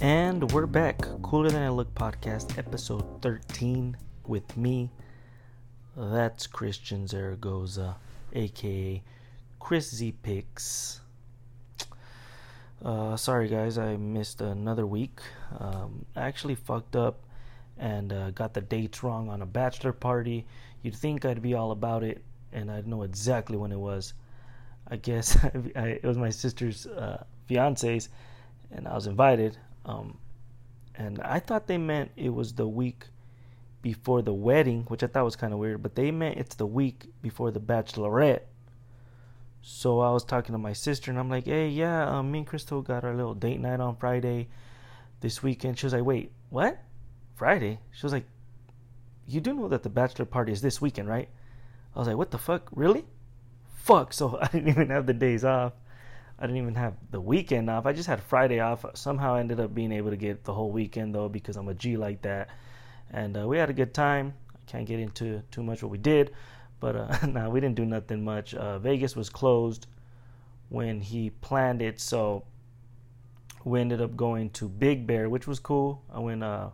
And we're back. Cooler Than I Look podcast, episode 13, with me. That's Christian Zaragoza, aka Chris Z Picks. Uh, sorry, guys, I missed another week. Um, I actually fucked up and uh, got the dates wrong on a bachelor party. You'd think I'd be all about it, and I'd know exactly when it was. I guess I, it was my sister's uh, fiance's, and I was invited. Um, and I thought they meant it was the week before the wedding, which I thought was kind of weird, but they meant it's the week before the bachelorette. So I was talking to my sister, and I'm like, "Hey, yeah, um, me and Crystal got our little date night on Friday this weekend." She was like, "Wait, what? Friday?" She was like, "You do know that the bachelor party is this weekend, right?" I was like, "What the fuck? Really?" Fuck! So I didn't even have the days off. I didn't even have the weekend off. I just had Friday off. Somehow I ended up being able to get the whole weekend though because I'm a G like that. And uh, we had a good time. I can't get into too much what we did, but uh, nah, we didn't do nothing much. Uh, Vegas was closed when he planned it, so we ended up going to Big Bear, which was cool. I went uh,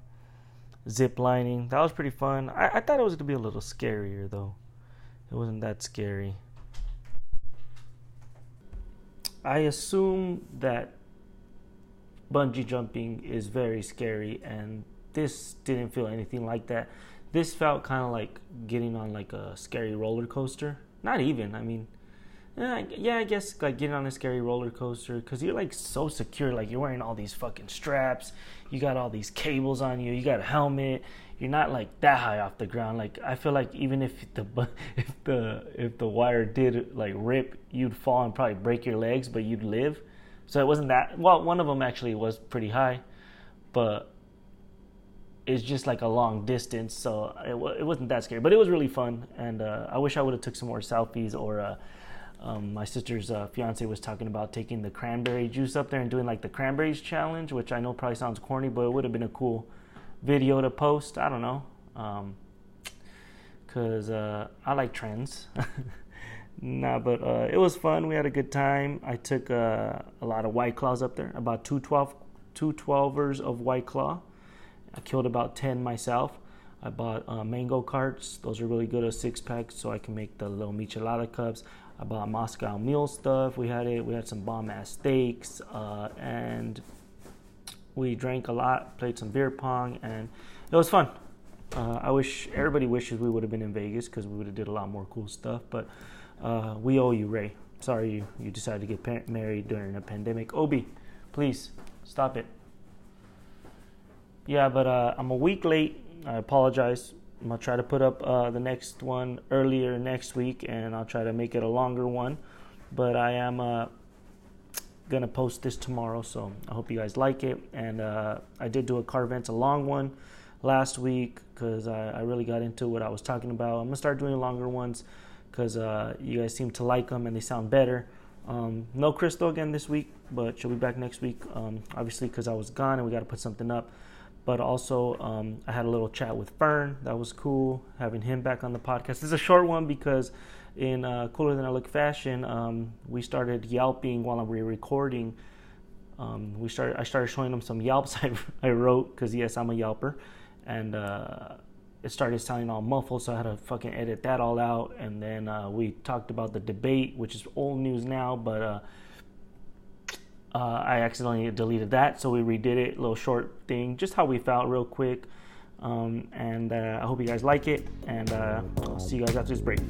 zip lining. That was pretty fun. I, I thought it was gonna be a little scarier though. It wasn't that scary. I assume that bungee jumping is very scary, and this didn't feel anything like that. This felt kind of like getting on like a scary roller coaster. Not even. I mean, yeah, I guess like getting on a scary roller coaster because you're like so secure. Like you're wearing all these fucking straps. You got all these cables on you. You got a helmet you're not like that high off the ground. Like I feel like even if the if the if the wire did like rip, you'd fall and probably break your legs, but you'd live. So it wasn't that. Well, one of them actually was pretty high, but it's just like a long distance, so it, it wasn't that scary. But it was really fun, and uh, I wish I would have took some more selfies. Or uh, um, my sister's uh, fiance was talking about taking the cranberry juice up there and doing like the cranberries challenge, which I know probably sounds corny, but it would have been a cool video to post. I don't know. Um, Cause uh, I like trends. nah, but uh, it was fun. We had a good time. I took uh, a lot of white claws up there. About two twelve, two 12, two 12ers of white claw. I killed about ten myself. I bought uh, mango carts. Those are really good, a six pack, so I can make the little michelada cups. I bought Moscow mule stuff. We had it. We had some bomb ass steaks uh, and we drank a lot, played some beer pong, and it was fun. Uh, I wish everybody wishes we would have been in Vegas because we would have did a lot more cool stuff. But uh, we owe you, Ray. Sorry you, you decided to get married during a pandemic. Obi, please stop it. Yeah, but uh, I'm a week late. I apologize. I'm gonna try to put up uh, the next one earlier next week, and I'll try to make it a longer one. But I am uh, gonna post this tomorrow, so I hope you guys like it. And uh, I did do a car events, a long one last week because I, I, really got into what I was talking about. I'm gonna start doing longer ones because uh, you guys seem to like them and they sound better. Um, no Crystal again this week, but she'll be back next week. Um, obviously, because I was gone and we got to put something up. But also, um, I had a little chat with Fern. That was cool having him back on the podcast. This is a short one because in uh, Cooler Than I Look fashion, um, we started yelping while we were recording. Um, we started. I started showing him some yelps I, I wrote because yes, I'm a yelper, and uh, it started sounding all muffled, so I had to fucking edit that all out. And then uh, we talked about the debate, which is old news now, but uh, uh, I accidentally deleted that, so we redid it. A little short thing, just how we felt, real quick. Um, and uh, I hope you guys like it, and I'll see you guys after this break.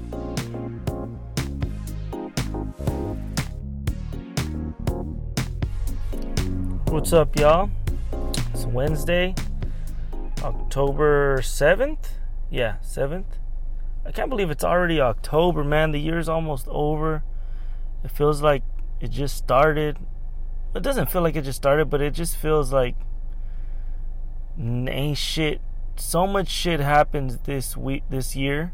What's up, y'all? It's Wednesday, October 7th. Yeah, 7th. I can't believe it's already October, man. The year's almost over. It feels like it just started. It doesn't feel like it just started, but it just feels like ain't shit. So much shit happens this week, this year.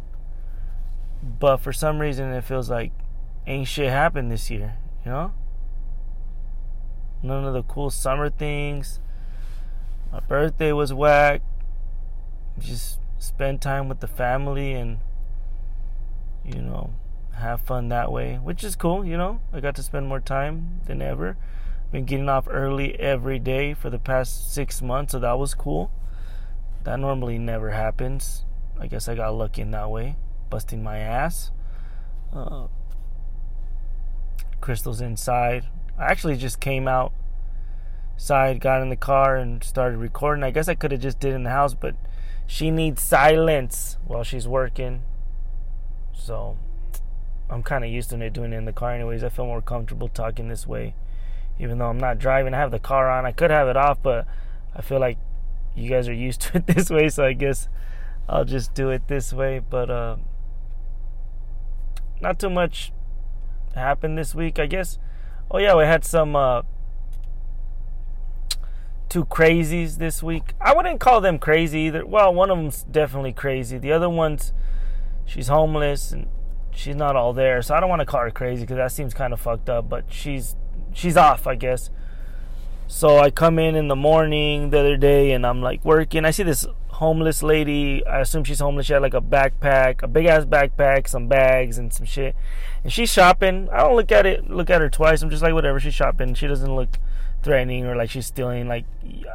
But for some reason, it feels like ain't shit happened this year, you know? None of the cool summer things. My birthday was whack. Just spend time with the family and you know have fun that way, which is cool. You know, I got to spend more time than ever. been getting off early every day for the past six months, so that was cool. That normally never happens. I guess I got lucky in that way, busting my ass. Uh, Crystal's inside. I actually just came out side, got in the car, and started recording. I guess I could have just did in the house, but she needs silence while she's working. So I'm kind of used to doing it in the car, anyways. I feel more comfortable talking this way, even though I'm not driving. I have the car on. I could have it off, but I feel like you guys are used to it this way, so I guess I'll just do it this way. But uh, not too much happened this week, I guess. Oh yeah, we had some uh, two crazies this week. I wouldn't call them crazy either. Well, one of them's definitely crazy. The other one's she's homeless and she's not all there. So I don't want to call her crazy because that seems kind of fucked up. But she's she's off, I guess. So I come in in the morning the other day and I'm like working. I see this homeless lady. I assume she's homeless. She had like a backpack, a big ass backpack, some bags and some shit. And she's shopping. I don't look at it, look at her twice. I'm just like, whatever. She's shopping. She doesn't look threatening or like she's stealing. Like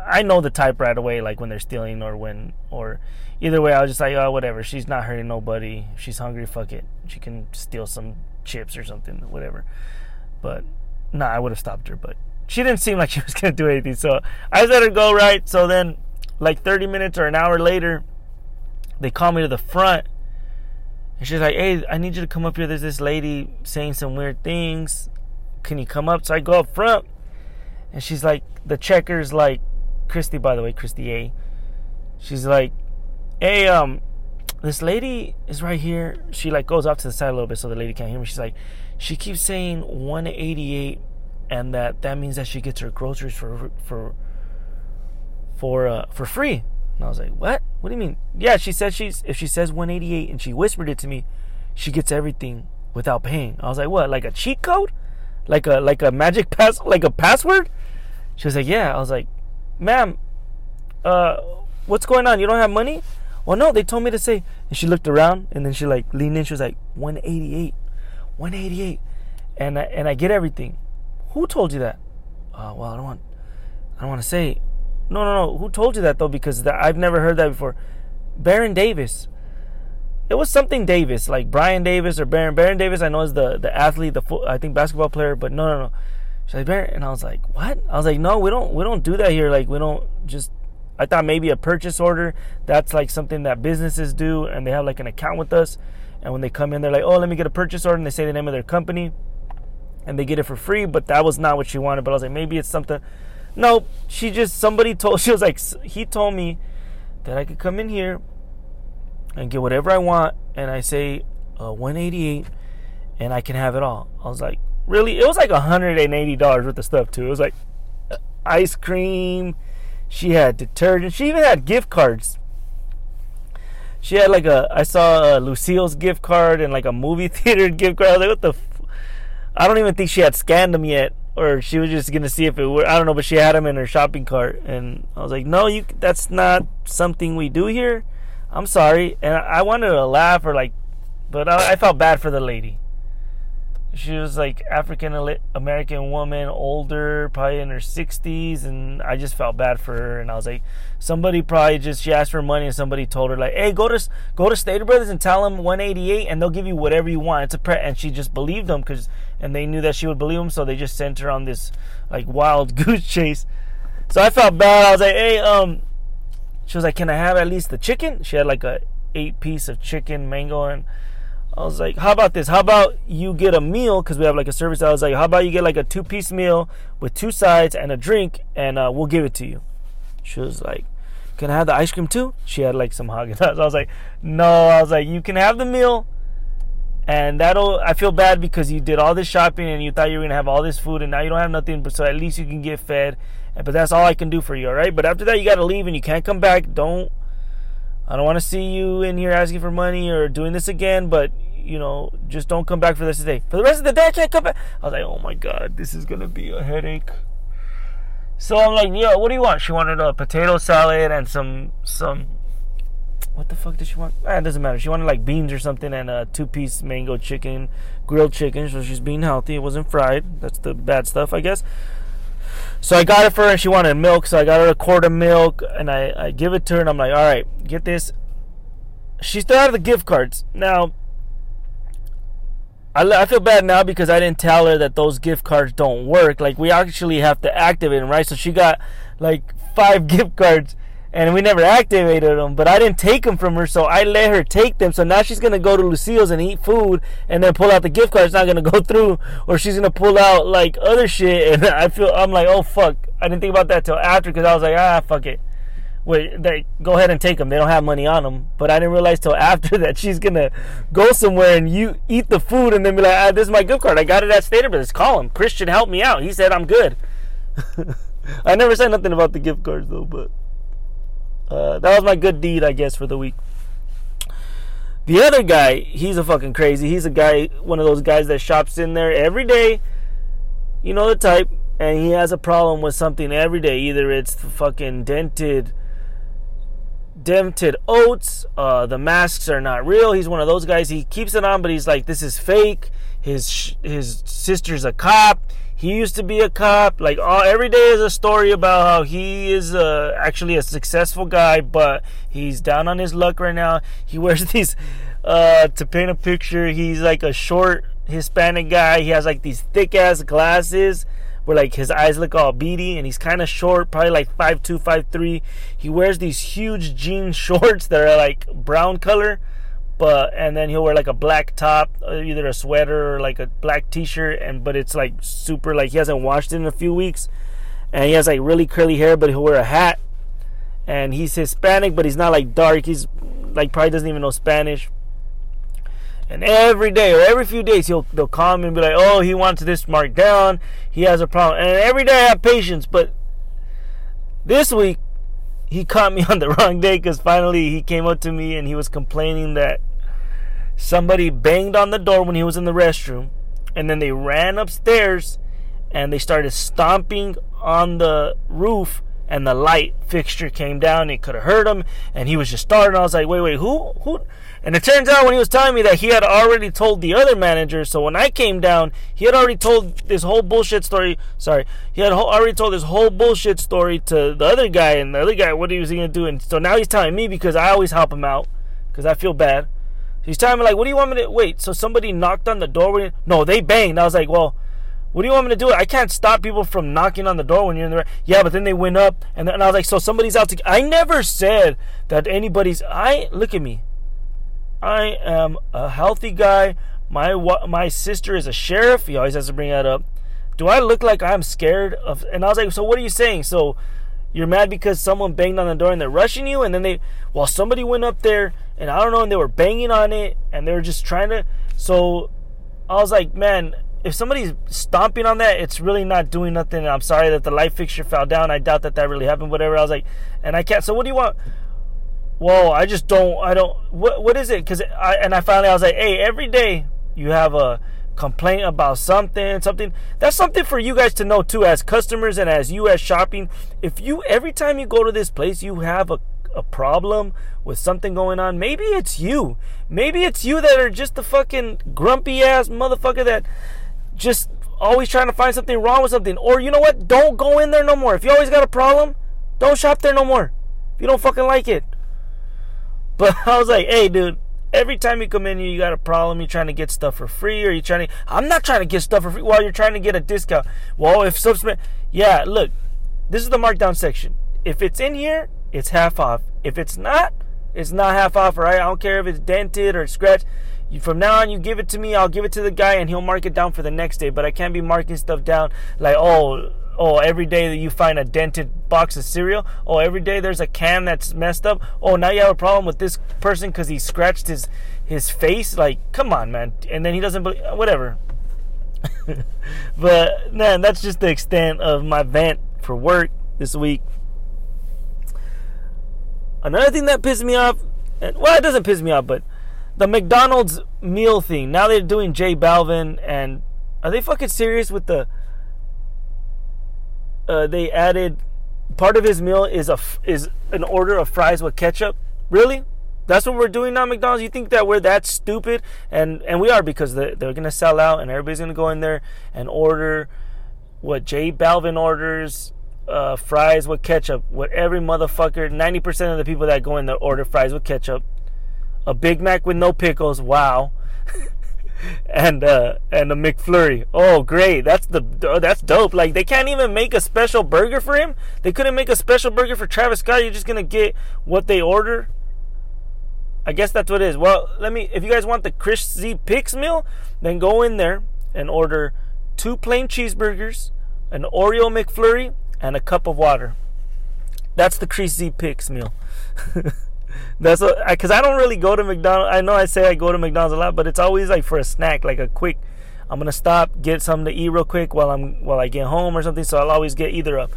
I know the type right away, like when they're stealing or when or either way. I was just like, oh, whatever. She's not hurting nobody. She's hungry, fuck it. She can steal some chips or something, whatever. But nah, I would have stopped her. But she didn't seem like she was gonna do anything. So I let her go. Right. So then, like 30 minutes or an hour later, they call me to the front. And she's like, "Hey, I need you to come up here. There's this lady saying some weird things. Can you come up?" So I go up front and she's like, the checker's like, Christy, by the way, Christy A. She's like, hey, um, this lady is right here. She like goes off to the side a little bit so the lady can't hear me. She's like, she keeps saying 188, and that that means that she gets her groceries for for for uh for free. And I was like, what? What do you mean? Yeah, she said she's if she says 188 and she whispered it to me, she gets everything without paying. I was like, what? Like a cheat code? Like a like a magic pass? Like a password? She was like, Yeah. I was like, Ma'am, uh, what's going on? You don't have money? Well, no, they told me to say. And she looked around and then she like leaned in. She was like, 188. 188. And I, and I get everything. Who told you that? Uh, well, I don't want, I don't want to say. No, no, no. Who told you that though? Because I've never heard that before. Baron Davis. It was something Davis, like Brian Davis or Baron. Baron Davis, I know is the the athlete, the I think basketball player, but no, no, no. She's like, Barrett, and I was like, what? I was like, no, we don't, we don't do that here. Like, we don't just. I thought maybe a purchase order. That's like something that businesses do, and they have like an account with us. And when they come in, they're like, oh, let me get a purchase order, and they say the name of their company, and they get it for free. But that was not what she wanted. But I was like, maybe it's something. No, she just somebody told. She was like, he told me that I could come in here and get whatever I want, and I say uh, 188, and I can have it all. I was like, really it was like $180 worth of stuff too it was like ice cream she had detergent she even had gift cards she had like a i saw a lucille's gift card and like a movie theater gift card I was like what the f-? i don't even think she had scanned them yet or she was just gonna see if it were i don't know but she had them in her shopping cart and i was like no you that's not something we do here. I'm sorry. And i, wanted to laugh or like but I, I felt bad for the lady she was like African American woman, older, probably in her 60s, and I just felt bad for her. And I was like, somebody probably just she asked for money, and somebody told her like, hey, go to go to Stater Brothers and tell them 188, and they'll give you whatever you want. It's a pre, and she just believed them because, and they knew that she would believe them, so they just sent her on this like wild goose chase. So I felt bad. I was like, hey, um, she was like, can I have at least the chicken? She had like a eight piece of chicken mango and I was like, how about this? How about you get a meal? Because we have like a service. I was like, how about you get like a two piece meal with two sides and a drink and uh, we'll give it to you. She was like, can I have the ice cream too? She had like some Haagen Dazs. I was like, no. I was like, you can have the meal. And that'll, I feel bad because you did all this shopping and you thought you were to have all this food and now you don't have nothing, but so at least you can get fed. But that's all I can do for you, all right? But after that, you got to leave and you can't come back. Don't, I don't want to see you in here asking for money or doing this again, but you know, just don't come back for the rest of the day. For the rest of the day, I can't come back. I was like, oh my god, this is gonna be a headache. So I'm like, yo, what do you want? She wanted a potato salad and some some. What the fuck did she want? Ah, it doesn't matter. She wanted like beans or something and a two-piece mango chicken, grilled chicken. So she's being healthy. It wasn't fried. That's the bad stuff, I guess. So I got it for her and she wanted milk. So I got her a quart of milk and I, I give it to her and I'm like, all right, get this. She still had the gift cards. Now, I, I feel bad now because I didn't tell her that those gift cards don't work. Like, we actually have to activate them, right? So she got like five gift cards and we never activated them. But I didn't take them from her, so I let her take them. So now she's gonna go to Lucille's and eat food, and then pull out the gift card. It's not gonna go through, or she's gonna pull out like other shit. And I feel I'm like, oh fuck, I didn't think about that till after because I was like, ah, fuck it. Wait, they go ahead and take them. They don't have money on them. But I didn't realize till after that she's gonna go somewhere and you eat the food and then be like, ah, this is my gift card. I got it at Stater Brothers. Call him. Christian help me out. He said I'm good. I never said nothing about the gift cards though, but uh, that was my good deed, I guess, for the week. The other guy, he's a fucking crazy. He's a guy, one of those guys that shops in there every day. You know the type, and he has a problem with something every day. Either it's fucking dented, dented oats. Uh, the masks are not real. He's one of those guys. He keeps it on, but he's like, this is fake. His his sister's a cop he used to be a cop. Like all, every day is a story about how he is uh, actually a successful guy, but he's down on his luck right now. He wears these uh, to paint a picture. He's like a short Hispanic guy. He has like these thick ass glasses where like his eyes look all beady and he's kind of short probably like five two, five three. he wears these huge jean shorts that are like brown color but and then he'll wear like a black top, uh, either a sweater or like a black t-shirt, and but it's like super like he hasn't washed it in a few weeks, and he has like really curly hair, but he'll wear a hat, and he's Hispanic, but he's not like dark. He's like probably doesn't even know Spanish. And every day or every few days he'll they'll call me and be like, "Oh, he wants this marked down. He has a problem." And every day I have patience, but this week he caught me on the wrong day because finally he came up to me and he was complaining that somebody banged on the door when he was in the restroom and then they ran upstairs and they started stomping on the roof and the light fixture came down it could have hurt him and he was just starting i was like wait wait who who and it turns out when he was telling me that he had already told the other manager, so when I came down, he had already told this whole bullshit story. Sorry, he had already told this whole bullshit story to the other guy, and the other guy, what he was he gonna do? And so now he's telling me because I always help him out because I feel bad. He's telling me like, what do you want me to wait? So somebody knocked on the door. No, they banged. I was like, well. What do you want me to do? I can't stop people from knocking on the door when you're in the. Yeah, but then they went up, and, then, and I was like, so somebody's out to. I never said that anybody's. I look at me. I am a healthy guy. My my sister is a sheriff. He always has to bring that up. Do I look like I'm scared of? And I was like, so what are you saying? So you're mad because someone banged on the door and they're rushing you, and then they, well, somebody went up there and I don't know, and they were banging on it and they were just trying to. So I was like, man, if somebody's stomping on that, it's really not doing nothing. I'm sorry that the light fixture fell down. I doubt that that really happened. Whatever. I was like, and I can't. So what do you want? Whoa, I just don't, I don't, what, what is it? Because I, and I finally, I was like, hey, every day you have a complaint about something, something. That's something for you guys to know too, as customers and as you as shopping. If you, every time you go to this place, you have a, a problem with something going on, maybe it's you. Maybe it's you that are just the fucking grumpy ass motherfucker that just always trying to find something wrong with something. Or you know what? Don't go in there no more. If you always got a problem, don't shop there no more. If you don't fucking like it. But I was like, hey, dude, every time you come in here, you got a problem. You're trying to get stuff for free, or you're trying to. I'm not trying to get stuff for free. While you're trying to get a discount. Well, if subscribe, yeah, look, this is the markdown section. If it's in here, it's half off. If it's not, it's not half off. Right? I don't care if it's dented or scratched. You, from now on, you give it to me. I'll give it to the guy, and he'll mark it down for the next day. But I can't be marking stuff down like, oh Oh, every day that you find a dented box of cereal. Oh, every day there's a can that's messed up. Oh, now you have a problem with this person because he scratched his his face. Like, come on, man. And then he doesn't believe whatever. but man, that's just the extent of my vent for work this week. Another thing that pissed me off, and, well, it doesn't piss me off, but the McDonald's meal thing. Now they're doing J Balvin, and are they fucking serious with the uh, they added part of his meal is a is an order of fries with ketchup. Really? That's what we're doing now, McDonald's. You think that we're that stupid? And and we are because they're, they're gonna sell out, and everybody's gonna go in there and order what J Balvin orders, uh, fries with ketchup. What every motherfucker, 90% of the people that go in there order fries with ketchup. A Big Mac with no pickles. Wow. and uh, and a McFlurry. Oh, great! That's the that's dope. Like they can't even make a special burger for him. They couldn't make a special burger for Travis Scott. You're just gonna get what they order. I guess that's what it is. Well, let me. If you guys want the Z Picks meal, then go in there and order two plain cheeseburgers, an Oreo McFlurry, and a cup of water. That's the Z Picks meal. That's because I, I don't really go to McDonald's. I know I say I go to McDonald's a lot, but it's always like for a snack, like a quick. I'm gonna stop, get something to eat real quick while I'm while I get home or something. So I'll always get either a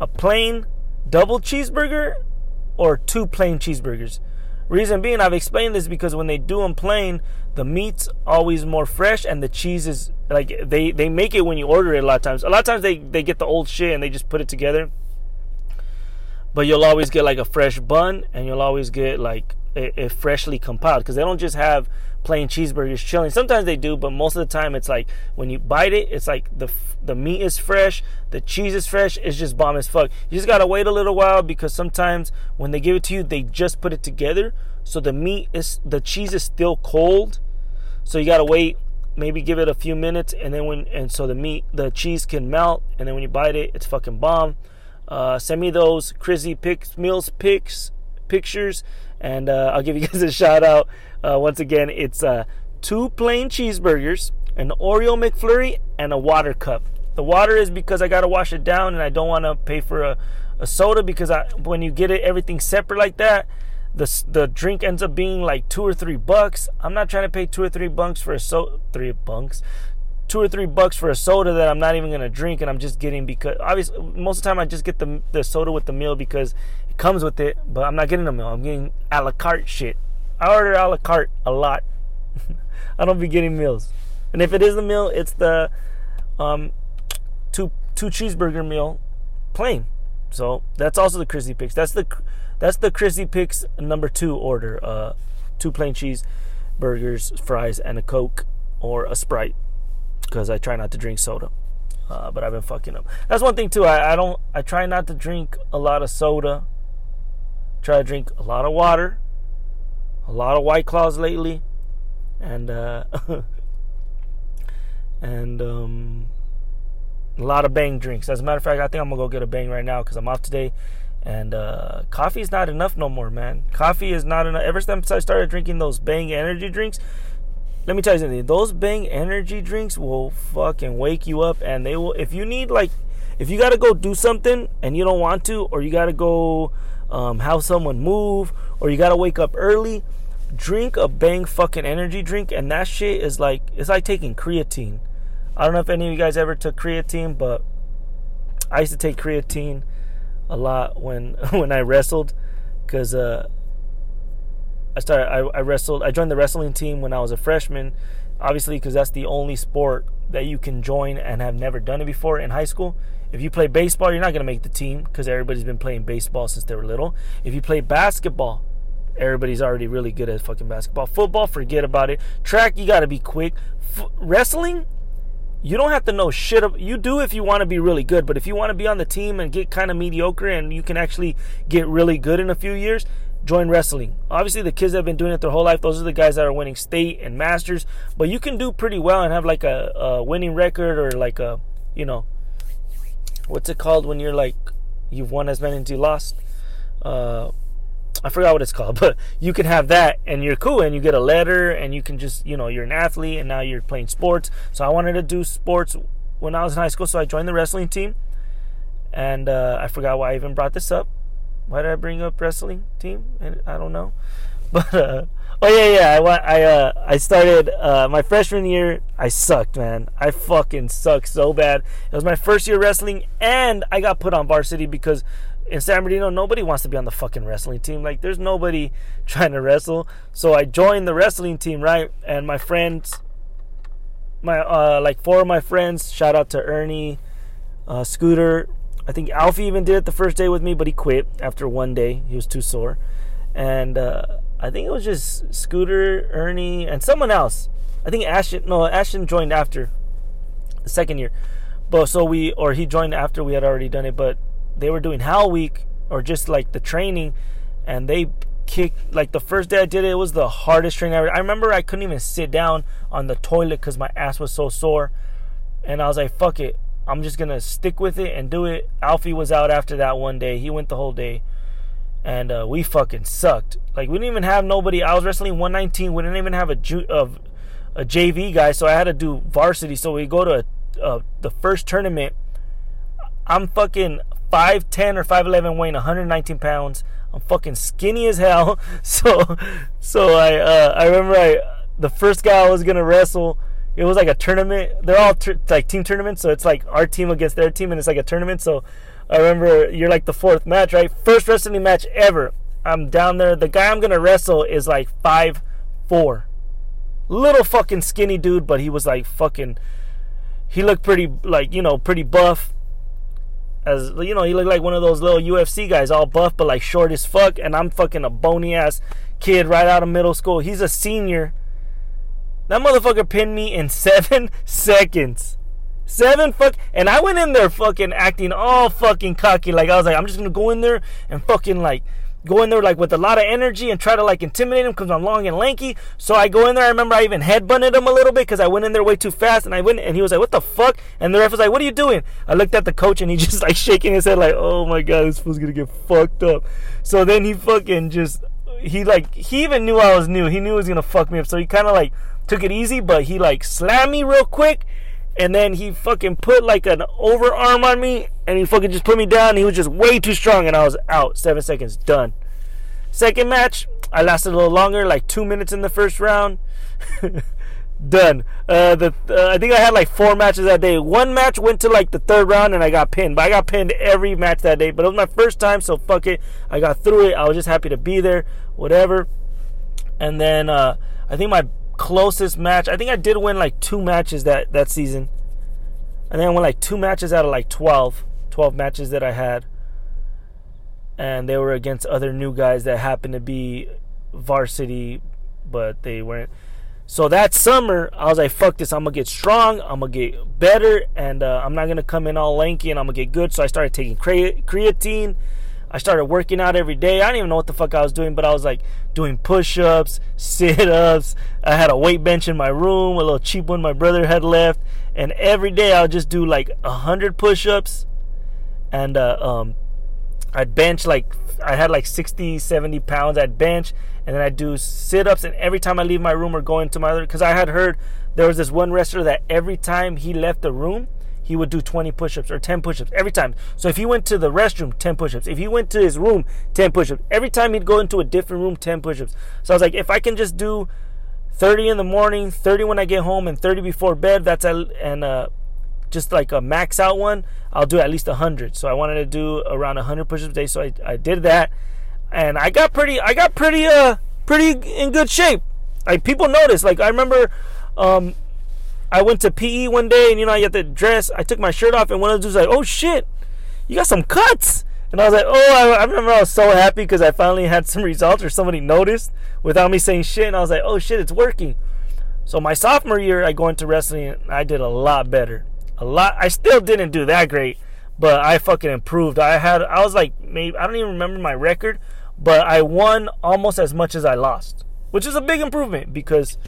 a plain double cheeseburger or two plain cheeseburgers. Reason being, I've explained this because when they do them plain, the meat's always more fresh and the cheese is like they they make it when you order it a lot of times. A lot of times they they get the old shit and they just put it together but you'll always get like a fresh bun and you'll always get like a, a freshly compiled because they don't just have plain cheeseburgers chilling. Sometimes they do, but most of the time it's like when you bite it, it's like the the meat is fresh, the cheese is fresh. It's just bomb as fuck. You just gotta wait a little while because sometimes when they give it to you, they just put it together, so the meat is the cheese is still cold. So you gotta wait, maybe give it a few minutes, and then when and so the meat the cheese can melt, and then when you bite it, it's fucking bomb. Uh, send me those Chrissy pics, meals pics, pictures, and uh, I'll give you guys a shout out. Uh, once again, it's uh, two plain cheeseburgers, an Oreo McFlurry, and a water cup. The water is because I gotta wash it down, and I don't want to pay for a, a soda because I, when you get it everything separate like that, the the drink ends up being like two or three bucks. I'm not trying to pay two or three bucks for a so three bunks two or three bucks for a soda that I'm not even gonna drink, and I'm just getting because obviously most of the time I just get the the soda with the meal because it comes with it, but I'm not getting a meal. I'm getting a la carte shit. I order a la carte a lot. I don't be getting meals, and if it is a meal, it's the um two two cheeseburger meal, plain. So that's also the Chrissy Picks. That's the that's the Chrissy Picks number two order. Uh, two plain cheese burgers, fries, and a Coke or a Sprite because I try not to drink soda. Uh, but I've been fucking up. That's one thing too. I, I don't. I try not to drink a lot of soda. Try to drink a lot of water, a lot of White Claws lately, and uh, and um, a lot of Bang drinks. As a matter of fact, I think I'm gonna go get a Bang right now because I'm off today. And uh, coffee is not enough no more, man. Coffee is not enough. Ever since I started drinking those Bang energy drinks, let me tell you something. Those Bang energy drinks will fucking wake you up, and they will. If you need like, if you gotta go do something and you don't want to, or you gotta go um, have someone move, or you gotta wake up early, drink a Bang fucking energy drink, and that shit is like it's like taking creatine. I don't know if any of you guys ever took creatine, but I used to take creatine a lot when when I wrestled, because uh, I started. I, I wrestled. I joined the wrestling team when I was a freshman, obviously because that's the only sport that you can join and have never done it before in high school. If you play baseball, you're not going to make the team because everybody's been playing baseball since they were little. If you play basketball, everybody's already really good at fucking basketball. Football, forget about it. Track, you got to be quick. F- wrestling, you don't have to know shit. You do if you want to be really good, but if you want to be on the team and get kind of mediocre and you can actually get really good in a few years, join wrestling. Obviously, the kids that have been doing it their whole life, those are the guys that are winning state and masters. But you can do pretty well and have like a, a winning record or like a, you know, what's it called when you're like, you've won as many as you lost? Uh, I forgot what it's called, but you can have that and you're cool and you get a letter and you can just, you know, you're an athlete and now you're playing sports. So I wanted to do sports when I was in high school, so I joined the wrestling team. And uh, I forgot why I even brought this up why did I bring up wrestling team? I don't know, but uh, oh yeah, yeah. I I uh, I started uh, my freshman year. I sucked, man. I fucking sucked so bad. It was my first year wrestling, and I got put on varsity because in San Bernardino nobody wants to be on the fucking wrestling team. Like there's nobody trying to wrestle. So I joined the wrestling team, right? And my friends, my uh, like four of my friends. Shout out to Ernie, uh, Scooter, I think Alfie even did it the first day with me, but he quit after one day. He was too sore. And uh, I think it was just Scooter, Ernie, and someone else. I think Ashton, no, Ashton joined after the second year. But so we, or he joined after we had already done it. But they were doing Hell Week or just like the training, and they kicked like the first day I did it, it was the hardest training ever. I remember I couldn't even sit down on the toilet because my ass was so sore, and I was like, "Fuck it, I'm just gonna stick with it and do it." Alfie was out after that one day; he went the whole day, and uh, we fucking sucked. Like we didn't even have nobody. I was wrestling 119. We didn't even have a ju- of a JV guy, so I had to do varsity. So we go to a, uh, the first tournament. I'm fucking 5'10 or 5'11 weighing 119 pounds. I'm fucking skinny as hell. So so I uh, I remember I the first guy I was gonna wrestle. It was like a tournament. They're all like team tournaments, so it's like our team against their team, and it's like a tournament. So I remember you're like the fourth match, right? First wrestling match ever. I'm down there. The guy I'm gonna wrestle is like five four, little fucking skinny dude, but he was like fucking. He looked pretty like you know pretty buff as you know, he looked like one of those little UFC guys, all buff but like short as fuck. And I'm fucking a bony ass kid right out of middle school. He's a senior. That motherfucker pinned me in seven seconds. Seven fuck, and I went in there fucking acting all fucking cocky. Like I was like, I'm just gonna go in there and fucking like go in there like with a lot of energy and try to like intimidate him because I'm long and lanky. So I go in there. I remember I even headbutted him a little bit because I went in there way too fast. And I went and he was like, "What the fuck?" And the ref was like, "What are you doing?" I looked at the coach and he just like shaking his head like, "Oh my god, this fool's gonna get fucked up." So then he fucking just he like he even knew I was new. He knew he was gonna fuck me up. So he kind of like took it easy, but he like slammed me real quick and then he fucking put like an overarm on me and he fucking just put me down. he was just way too strong and I was out. Seven seconds, done. Second match, I lasted a little longer, like two minutes in the first round. done. Uh, the uh, I think I had like four matches that day. One match went to like the third round and I got pinned, but I got pinned every match that day. But it was my first time, so fuck it. I got through it. I was just happy to be there, whatever. And then uh, I think my closest match. I think I did win like two matches that that season. And then I won like two matches out of like 12, 12 matches that I had. And they were against other new guys that happened to be varsity, but they weren't. So that summer, I was like, fuck this. I'm going to get strong. I'm going to get better. And uh, I'm not going to come in all lanky and I'm going to get good. So I started taking creatine I started working out every day. I didn't even know what the fuck I was doing, but I was like doing push ups, sit ups. I had a weight bench in my room, a little cheap one my brother had left. And every day I would just do like a 100 push ups. And uh, um, I'd bench like, I had like 60, 70 pounds. I'd bench and then I'd do sit ups. And every time I leave my room or go into my other, because I had heard there was this one wrestler that every time he left the room, he would do 20 push-ups or 10 push-ups every time. So if he went to the restroom, 10 push-ups. If he went to his room, 10 push-ups. Every time he'd go into a different room, 10 push-ups. So I was like, if I can just do 30 in the morning, 30 when I get home, and 30 before bed, that's a, and uh, just like a max out one, I'll do at least 100. So I wanted to do around 100 push-ups a day. So I, I did that, and I got pretty, I got pretty, uh, pretty in good shape. Like people noticed. Like I remember, um, I went to PE one day, and you know, I got the dress. I took my shirt off, and one of the dudes was like, "Oh shit, you got some cuts." And I was like, "Oh, I, I remember I was so happy because I finally had some results, or somebody noticed without me saying shit." And I was like, "Oh shit, it's working." So my sophomore year, I go into wrestling. And I did a lot better. A lot. I still didn't do that great, but I fucking improved. I had. I was like, maybe I don't even remember my record, but I won almost as much as I lost, which is a big improvement because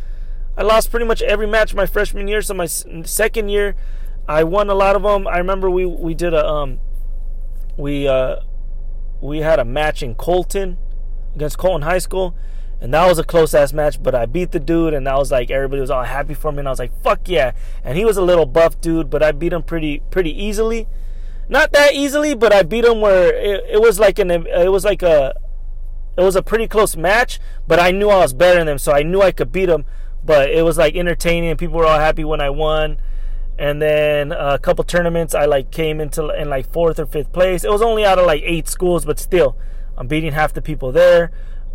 I lost pretty much every match my freshman year. So my second year, I won a lot of them. I remember we we did a um we uh we had a match in Colton against Colton High School, and that was a close ass match. But I beat the dude, and that was like everybody was all happy for me, and I was like fuck yeah. And he was a little buff dude, but I beat him pretty pretty easily. Not that easily, but I beat him where it, it was like an it was like a it was a pretty close match, but I knew I was better than him, so I knew I could beat him but it was like entertaining people were all happy when I won. And then a couple tournaments, I like came into in like fourth or fifth place. It was only out of like eight schools, but still, I'm beating half the people there.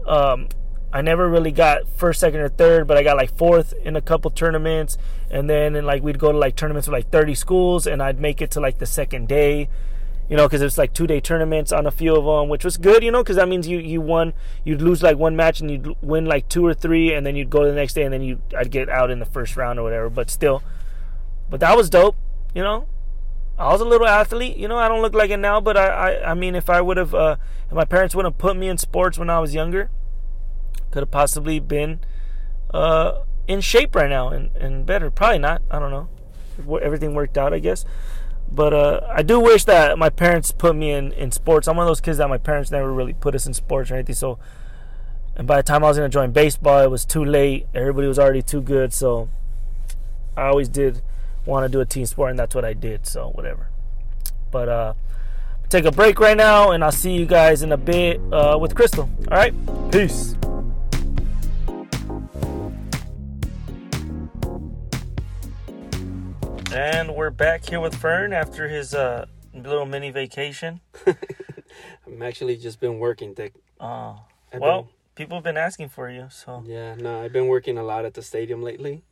Um, I never really got first, second, or third, but I got like fourth in a couple tournaments. And then and like we'd go to like tournaments with like 30 schools, and I'd make it to like the second day you know, because it's like two day tournaments on a few of them, which was good, you know, because that means you you won, you'd lose like one match and you'd win like two or three, and then you'd go to the next day and then you I'd get out in the first round or whatever. But still, but that was dope, you know. I was a little athlete. You know, I don't look like it now, but I, I, I mean, if I would have, uh, if my parents wouldn't have put me in sports when I was younger, could have possibly been uh, in shape right now and, and better. Probably not. I don't know. Everything worked out, I guess. But uh, I do wish that my parents put me in, in sports. I'm one of those kids that my parents never really put us in sports or anything. So, and by the time I was to join baseball, it was too late. Everybody was already too good. So, I always did want to do a team sport, and that's what I did. So, whatever. But uh, take a break right now, and I'll see you guys in a bit uh, with Crystal. All right, peace. And we're back here with Fern after his uh, little mini vacation. I'm actually just been working, Dick. Oh, well, been, people have been asking for you, so. Yeah, no, I've been working a lot at the stadium lately.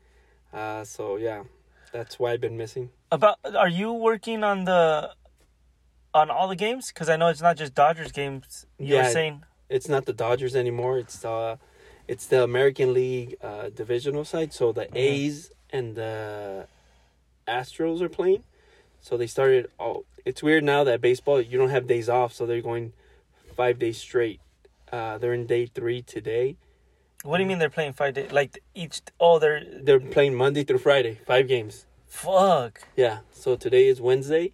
Uh, so yeah, that's why I've been missing. About, are you working on the, on all the games? Because I know it's not just Dodgers games. You yeah, were saying it's not the Dodgers anymore. It's uh, it's the American League uh, divisional side. So the mm-hmm. A's and the Astros are playing. So they started. Oh, it's weird now that baseball you don't have days off, so they're going five days straight. Uh, they're in day three today. What do you mean they're playing five days? Like each? Oh, they're they're playing Monday through Friday, five games. Fuck. Yeah. So today is Wednesday.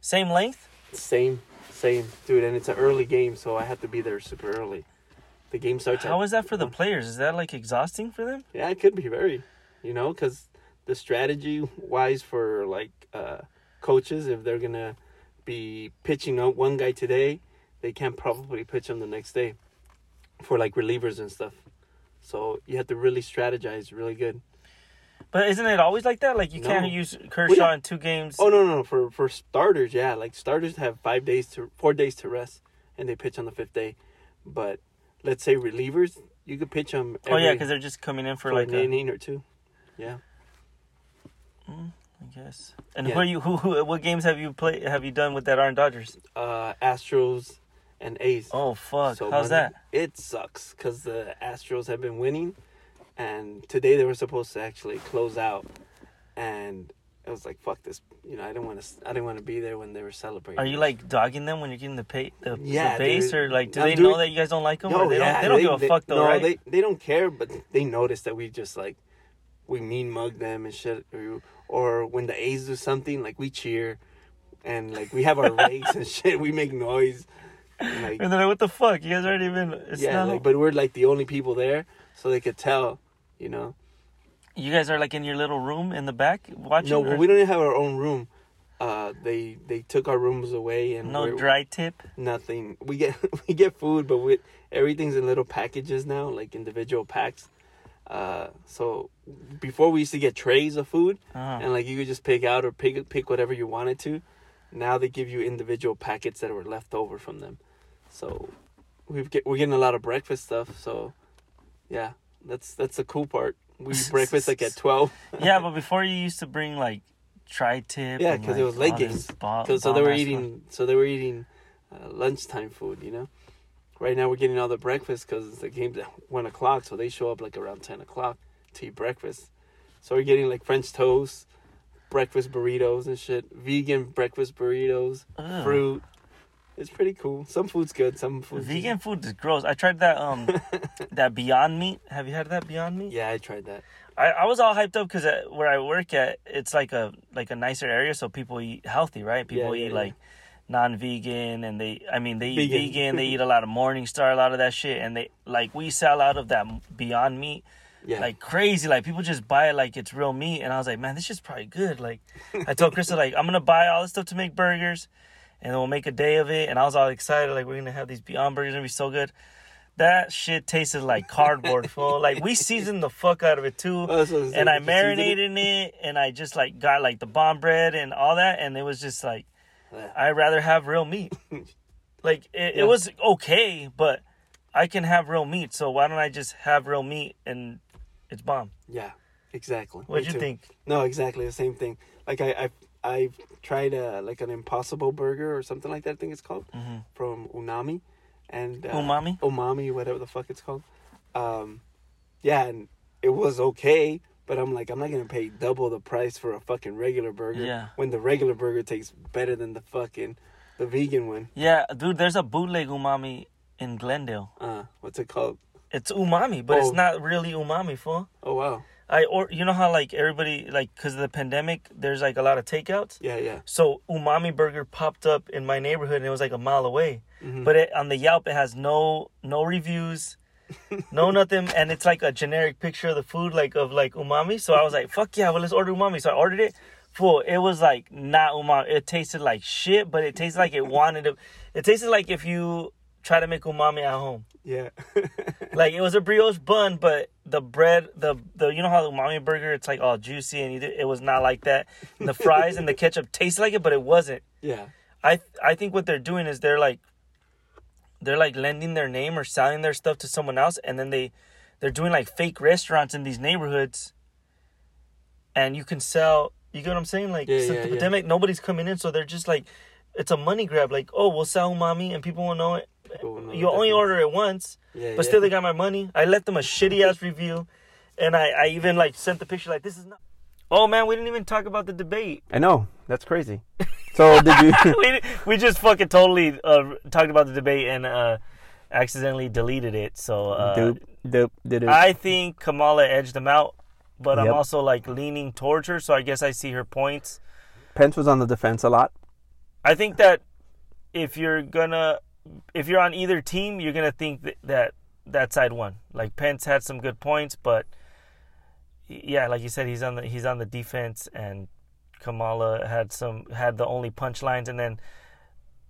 Same length. Same, same, dude. And it's an early game, so I have to be there super early. The game starts. How at, is that for the players? Is that like exhausting for them? Yeah, it could be very. You know, because the strategy wise for like uh, coaches if they're gonna be pitching out one guy today, they can't probably pitch him the next day for like relievers and stuff. So you have to really strategize really good. But isn't it always like that? Like you no. can't use Kershaw well, yeah. in two games. Oh no, no, no! For for starters, yeah. Like starters have five days to four days to rest, and they pitch on the fifth day. But let's say relievers, you could pitch them. Every, oh yeah, because they're just coming in for, for like an a... inning or two. Yeah. Mm, I guess. And yeah. who are you? Who, who? What games have you played? Have you done with that aren't Dodgers? Uh, Astros and A's. Oh fuck! So How's that? It sucks because the Astros have been winning, and today they were supposed to actually close out, and I was like, "Fuck this!" You know, I didn't want to. I didn't want to be there when they were celebrating. Are you like dogging them when you're getting the pay, the, yeah, the base, or like, do I'm they doing, know that you guys don't like them? No, or they yeah, don't. They don't they, give a they, fuck though, no, right? They they don't care, but they notice that we just like we mean mug them and shit, or, or when the A's do something, like we cheer, and like we have our rakes and shit. We make noise. And, like, and then like, what the fuck? You guys aren't even. It's yeah, like, but we're like the only people there, so they could tell, you know. You guys are like in your little room in the back watching. No, or? we don't even have our own room. Uh, they they took our rooms away and no tri-tip. Nothing. We get we get food, but we everything's in little packages now, like individual packs. Uh, so before we used to get trays of food, uh-huh. and like you could just pick out or pick pick whatever you wanted to. Now they give you individual packets that were left over from them. So we've get we're getting a lot of breakfast stuff. So yeah, that's that's the cool part. We breakfast like at twelve. yeah, but before you used to bring like tri-tip. Yeah, because like, it was late games. so they were eating. So they were eating uh, lunchtime food. You know. Right now we're getting all the breakfast because the game's at one o'clock, so they show up like around ten o'clock to eat breakfast. So we're getting like French toast, breakfast burritos and shit, vegan breakfast burritos, Ugh. fruit. It's pretty cool. Some food's good. Some food. Vegan food is gross. I tried that um that Beyond Meat. Have you had that Beyond Meat? Yeah, I tried that. I, I was all hyped up because where I work at, it's like a like a nicer area, so people eat healthy, right? People yeah, eat yeah, like non-vegan and they i mean they eat vegan, vegan they eat a lot of morningstar a lot of that shit and they like we sell out of that beyond meat yeah. like crazy. Like people just buy it like it's real meat and i was like man this is probably good. Like i told krista like i'm gonna buy all this stuff to make burgers and then we'll make a day of it and i was all excited like we're gonna have these beyond burgers gonna be so good. That shit tasted like cardboard, fool. Like we seasoned the fuck out of it too, oh, and I marinated in it, and I just like got like the bomb bread and all that, and it was just like I'd rather have real meat. like it, yeah. it was okay, but I can have real meat, so why don't I just have real meat and it's bomb? Yeah, exactly. What'd you think? No, exactly the same thing. Like I, I I've tried a, like an Impossible Burger or something like that. I think it's called mm-hmm. from Unami, and uh, Umami, Umami, whatever the fuck it's called. Um, yeah, and it was okay, But I'm like, I'm not gonna pay double the price for a fucking regular burger. Yeah. When the regular burger tastes better than the fucking the vegan one. Yeah, dude, there's a bootleg umami in Glendale. Uh, what's it called? It's umami, but Oh. it's not really umami, fool. Oh wow. I or you know how like everybody like because of the pandemic, there's like a lot of takeouts. Yeah, yeah. So umami burger popped up in my neighborhood, and it was like a mile away. Mhm. But it, on the Yelp, it has no no reviews, no nothing, and it's like a generic picture of the food, like of like umami. So I was like, "Fuck yeah, well let's order umami." So I ordered it. Full. It was like not umami. It tasted like shit, but it tasted like it wanted to. It tasted like if you try to make umami at home. Yeah. Like it was a brioche bun, but the bread, the the you know how the umami burger, it's like all juicy, and it was not like that. And the fries and the ketchup tasted like it, but it wasn't. yeah. I I think what they're doing is they're like they're like lending their name or selling their stuff to someone else and then they they're doing like fake restaurants in these neighborhoods and you can sell you get what I'm saying? Like Yeah, since yeah, the yeah. pandemic nobody's coming in so they're just like it's a money grab like oh we'll sell umami and people will know it. Will know you only order it once Yeah. but yeah. still they got my money. I left them a shitty ass review and I I even like sent the picture like this is not Oh man, we didn't even talk about the debate. I know. That's crazy. So did you? we, we just fucking totally uh, talked about the debate and uh, accidentally deleted it. So uh, doop, doop, doop. I think Kamala edged him out, but I'm also like leaning towards her. So I guess I see her points. Pence was on the defense a lot. I think that if you're gonna, if you're on either team, you're gonna think that that, that side won. Like Pence had some good points, but yeah, like you said, he's on the he's on the defense, and Kamala had some had the only punchlines, and then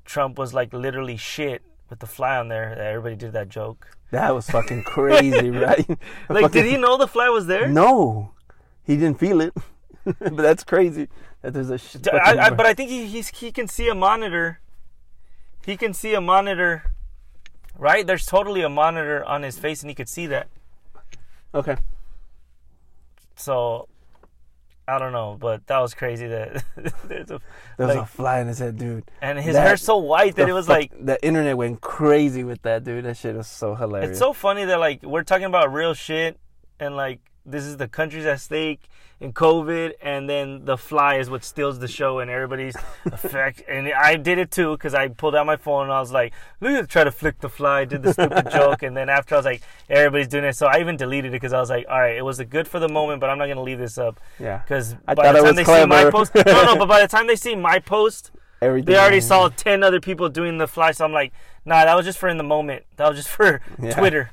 Trump was like literally shit with the fly on there. Everybody did that joke. That was fucking crazy, right? Like, Fucking- did he know the fly was there? No, he didn't feel it. but that's crazy. That there's a. shit. I, I, but I think he he can see a monitor. He can see a monitor, right? There's totally a monitor on his face, and he could see that. okay. So, I don't know, but that was crazy. That there's a, There was like- a fly in his head, dude. and his That- hair's so white that it was fuck- like the internet went crazy with that, dude. That shit was so hilarious. it's so funny that like we're talking about real shit, and like this is the country's at stake in COVID, and then the fly is what steals the show, and everybody's effect. And I did it too because I pulled out my phone and I was like, look at try to flick the fly, did the stupid joke, and then after I was like, everybody's doing it, so I even deleted it because I was like, all right, it was a good for the moment, but I'm not gonna leave this up yeah. because by thought the it time was they see my post, no, no, but by the time they see my post. Everything. They already saw ten other people doing the fly, so I'm like, nah, that was just for in the moment. That was just for Yeah. Twitter.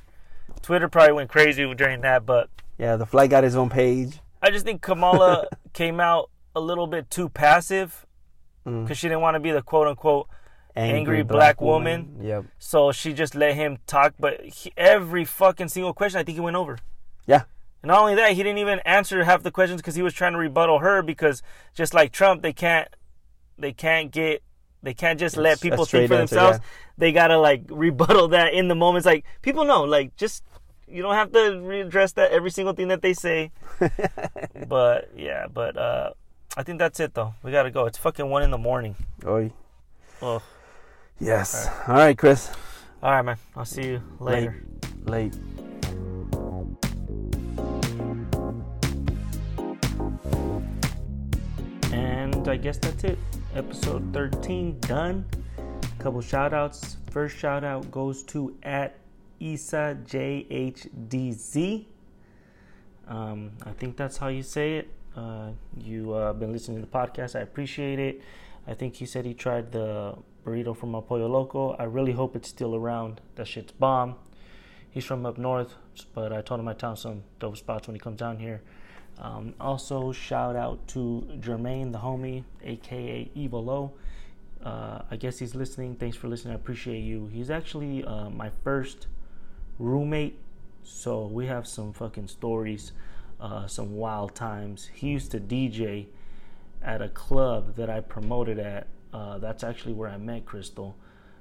Twitter probably went crazy during that, but Yeah, the flight got his own page. I just think Kamala came out a little bit too passive Mm. because she didn't want to be the quote unquote Angry black woman. Yep. So she just let him talk. But he, every fucking single question, I think he went over. Yeah. And not only that, he didn't even answer half the questions because he was trying to rebuttal her. Because just like Trump, they can't, they can't get, they can't just let It's people think for answer, themselves. yeah. They gotta like rebuttal that in the moments. Like people know, like just you don't have to readdress that every single thing that they say. but yeah, but uh, I think that's it though. We gotta go. It's fucking one in the morning. Oy. Oh, Yes. All right, Chris. all right, man. I'll see you later. Late. And I guess that's it. Episode 13 done. A Couple shout outs. First shout out goes to at Isa JHDZ. Um, I think that's how you say it. Uh, you uh, been listening to the podcast. I appreciate it. I think he said he tried the burrito from Pollo Loco. I really hope it's still around. That shit's bomb. He's from up north, but I told him tell him some dope spots when he comes down here. Um, also, shout out to Jermaine, the homie, aka Evil Low. Uh, I guess he's listening. Thanks for listening. I appreciate you. He's actually uh, my first roommate, so we have some fucking stories, uh, some wild times. He used to DJ at a club that I promoted at. Uh, that's actually where I met Crystal.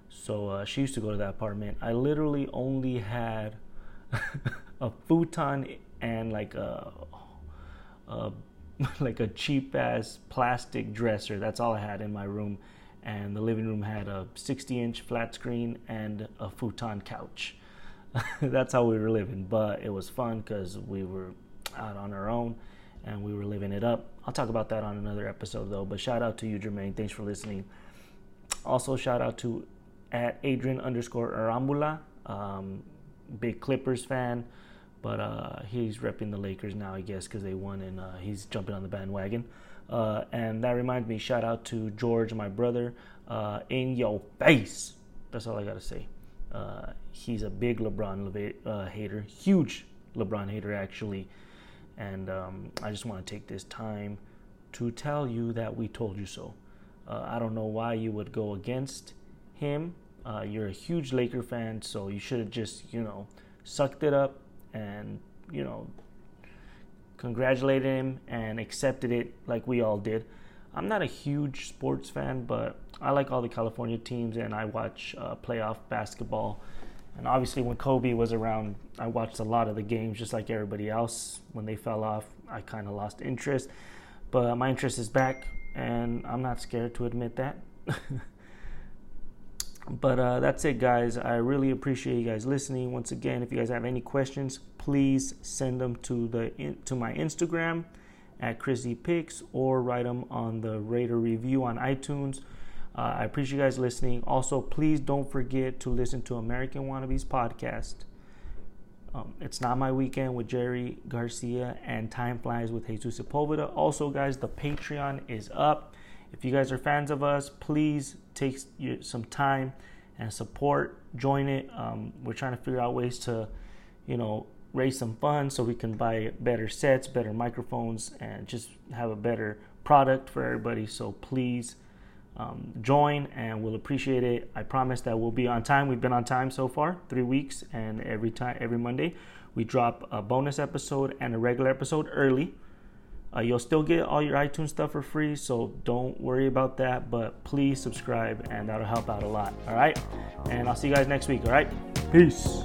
So uh, she used to go to that apartment. I literally only had a futon and like a, a like a cheap ass plastic dresser. That's all I had in my room. And the living room had a 60 inch flat screen and a futon couch. That's how we were living. But it was fun because we were out on our own. and we were living it up. I'll talk about that on another episode though. But shout out to you, Jermaine. Thanks for listening. Also, shout out to at Adrian underscore Arambula, um, big Clippers fan, but uh, he's repping the Lakers now, I guess, because they won and uh, he's jumping on the bandwagon. Uh, and that reminds me, shout out to George, my brother, uh, in your face. That's all I gotta say. Uh, he's a big LeBron uh, hater, huge LeBron hater actually, and um, I just want to take this time to tell you that we told you so. Uh, I don't know why you would go against him. Uh, you're a huge Laker fan, so you should have just, you know, sucked it up and, you know, congratulated him and accepted it like we all did. I'm not a huge sports fan, but I like all the California teams and I watch uh, playoff basketball. And obviously, when Kobe was around, I watched a lot of the games just like everybody else. When they fell off, I kind of lost interest. But my interest is back, and I'm not scared to admit that. but uh, that's it, guys. I really appreciate you guys listening. Once again, if you guys have any questions, please send them to the to my Instagram at Chrissy Picks or write them on the Raider review on iTunes. Uh, I appreciate you guys listening. Also, please don't forget to listen to American Wannabes podcast. Um, it's not my weekend with Jerry Garcia and Time Flies with Jesus Sepulveda. Also, guys, the Patreon is up. If you guys are fans of us, please take some time and support. Join it. Um, we're trying to figure out ways to, you know, raise some funds so we can buy better sets, better microphones, and just have a better product for everybody. So please um, join and we'll appreciate it. I promise that we'll be on time. We've been on time so far, three weeks, and every time, every Monday, we drop a bonus episode and a regular episode early. Uh, you'll still get all your iTunes stuff for free, so don't worry about that. But please subscribe, and that'll help out a lot. All right, and I'll see you guys next week. All right, peace.